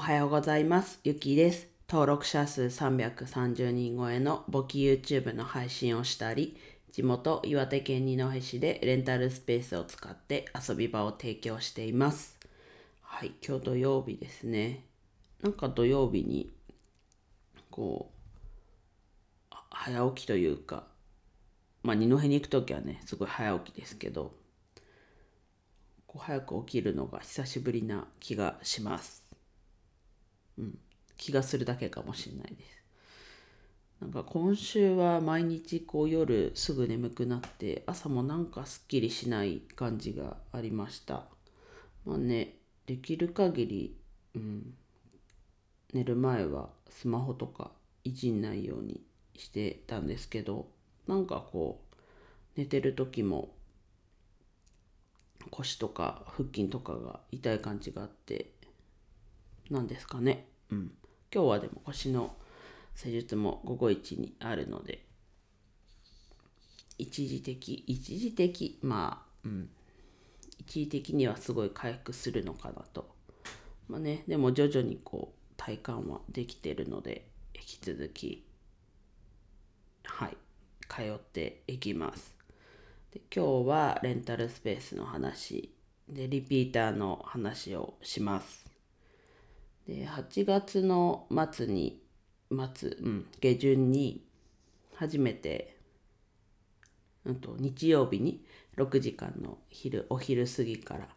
おはようございます。ゆきです。登録者数330人超えの簿記 YouTube の配信をしたり、地元岩手県二戸市でレンタルスペースを使って遊び場を提供しています。はい、今日土曜日ですね。なんか土曜日に、こう、早起きというか、まあ二戸に行くときはね、すごい早起きですけど、こう早く起きるのが久しぶりな気がします。うん、気がするだけかもしれないです。なんか今週は毎日こう夜すぐ眠くなって朝もなんかすっきりしない感じがありました。まあね、できる限り、うん、寝る前はスマホとかいじんないようにしてたんですけど、なんかこう寝てる時も腰とか腹筋とかが痛い感じがあってなんですかねうん。今日はでも腰の施術も午後一にあるので一時的一時的まあうん。一時的にはすごい回復するのかなと。まあねでも徐々にこう体感はできてるので引き続きはい通っていきます。で今日はレンタルスペースの話でリピーターの話をしますで8月の末に末、うん、下旬に初めて、うん、と日曜日に6時間の昼お昼過ぎから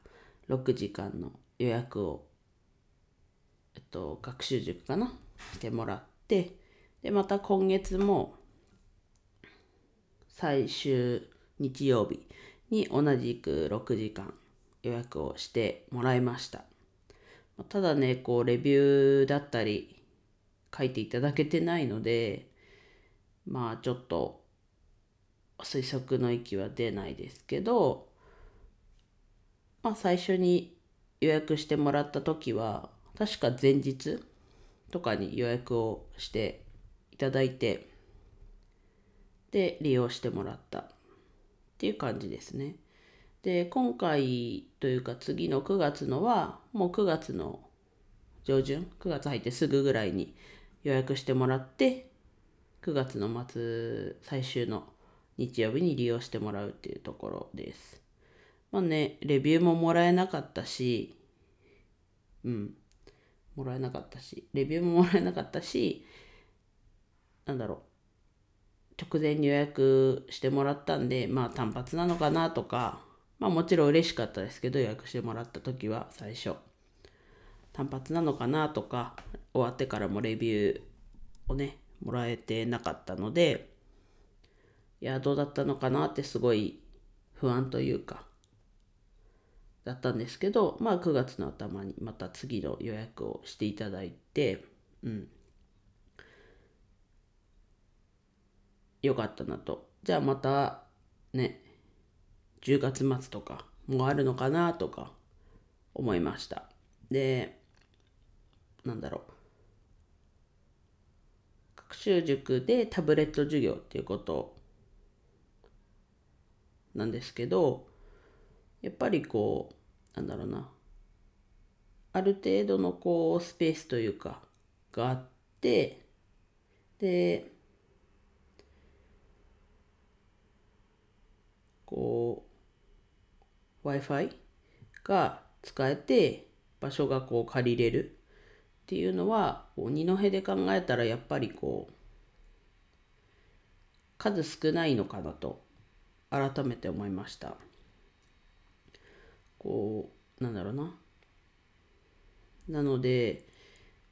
6時間の予約を、えっと、学習塾かなしてもらってでまた今月も最終日曜日に同じく6時間予約をしてもらいました。ただねこうレビューだったり書いていただけてないのでまあちょっと推測の域は出ないですけどまあ最初に予約してもらった時は確か前日とかに予約をしていただいてで利用してもらったっていう感じですね。で今回というか次の9月のはもう9月の上旬9月入ってすぐぐらいに予約してもらって9月の末最終の日曜日に利用してもらうっていうところです。まあねレビューももらえなかったしうんもらえなかったしレビューももらえなかったしなんだろう直前に予約してもらったんでまあ単発なのかなとかまあもちろん嬉しかったですけど予約してもらった時は最初。単発なのかなとか終わってからもレビューをねもらえてなかったのでいやどうだったのかなってすごい不安というかだったんですけどまあ9月の頭にまた次の予約をしていただいてうん。よかったなと。じゃあまたね10月末とかもあるのかなとか思いました。でなんだろう。学習塾でタブレット授業っていうことなんですけどやっぱりこうなんだろうな。ある程度のこうスペースというかがあってでこう Wi-Fi が使えて場所がこう借りれるっていうのはこう二戸で考えたらやっぱりこう数少ないのかなと改めて思いました。こうなんだろうな。なので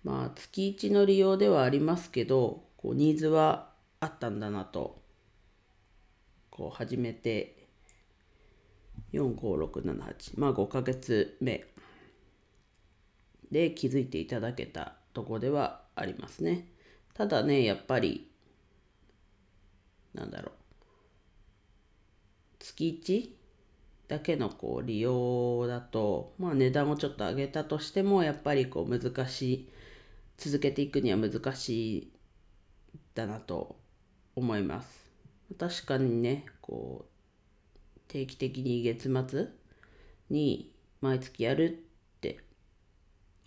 まあ月1の利用ではありますけどこうニーズはあったんだなとこう始めて45678まあ5ヶ月目。で気づいていただけたとこではありますね。ただねやっぱりなんだろう。月1だけのこう利用だとまあ値段をちょっと上げたとしてもやっぱりこう難しい続けていくには難しいだなと思います。確かにねこう定期的に月末に毎月やるって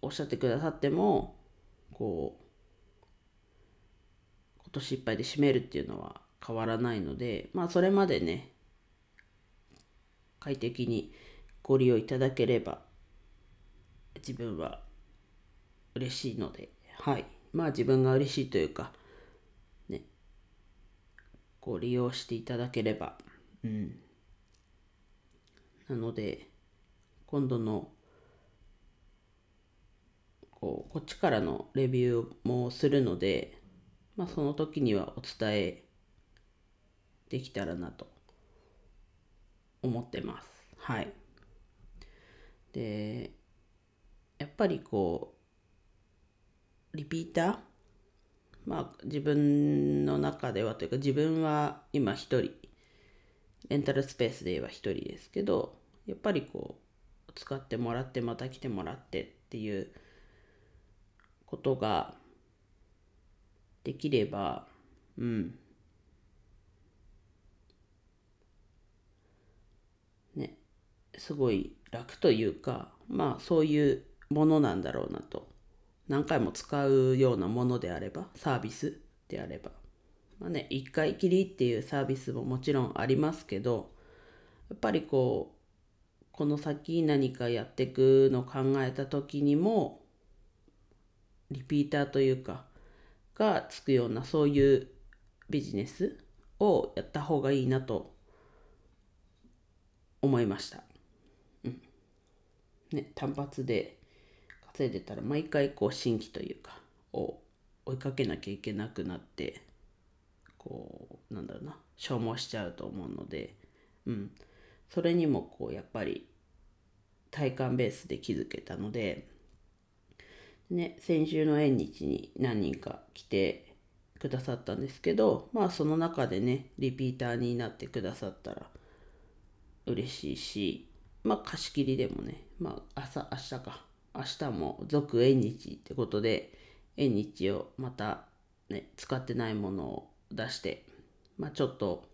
おっしゃってくださってもこう今年いっぱいで締めるっていうのは変わらないのでまあそれまでね快適にご利用いただければ自分は嬉しいのではい。まあ自分が嬉しいというかねこう利用していただければうん。なので今度のこうこっちからのレビューもするので、まあ、その時にはお伝えできたらなと思ってます。はい。で、やっぱりこう、リピーター？まあ自分の中ではというか自分は今一人、レンタルスペースで言えば一人ですけど、やっぱりこう、使ってもらってまた来てもらってっていうことができれば、うん。ね、すごい楽というか、まあそういうものなんだろうなと。何回も使うようなものであれば、サービスであれば。まあね、一回きりっていうサービスももちろんありますけど、やっぱりこう、この先何かやっていくのを考えた時にも、リピーターというかがつくようなそういうビジネスをやった方がいいなと思いました。うん。ね、単発で稼いでたら毎回こう新規というかを追いかけなきゃいけなくなってこうなんだろうな消耗しちゃうと思うので、うん、それにもこうやっぱり体感ベースで気づけたのでね、先週の縁日に何人か来てくださったんですけど、まあその中でね、リピーターになってくださったら嬉しいし、まあ貸し切りでもね、まあ朝、明日か、明日も続縁日ってことで、縁日をまたね、使ってないものを出して、まあちょっと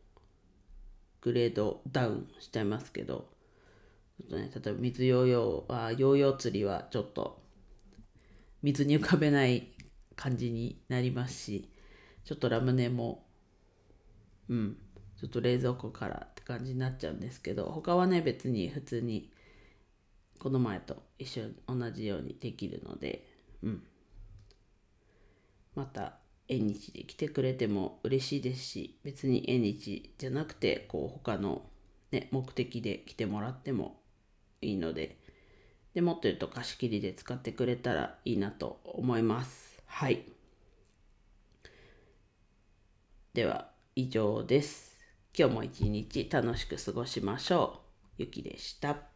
グレードダウンしちゃいますけど、ちょっとね、例えば水ヨーヨーは、ヨーヨー釣りはちょっと水に浮かべない感じになりますしちょっとラムネもうんちょっと冷蔵庫からって感じになっちゃうんですけど他はね別に普通にこの前と一緒同じようにできるのでうん。また縁日で来てくれても嬉しいですし別に縁日じゃなくてこう他の、ね、目的で来てもらってもいいのででもっと言うと貸し切りで使ってくれたらいいなと思います。はい。では以上です。今日も一日楽しく過ごしましょう。ゆきでした。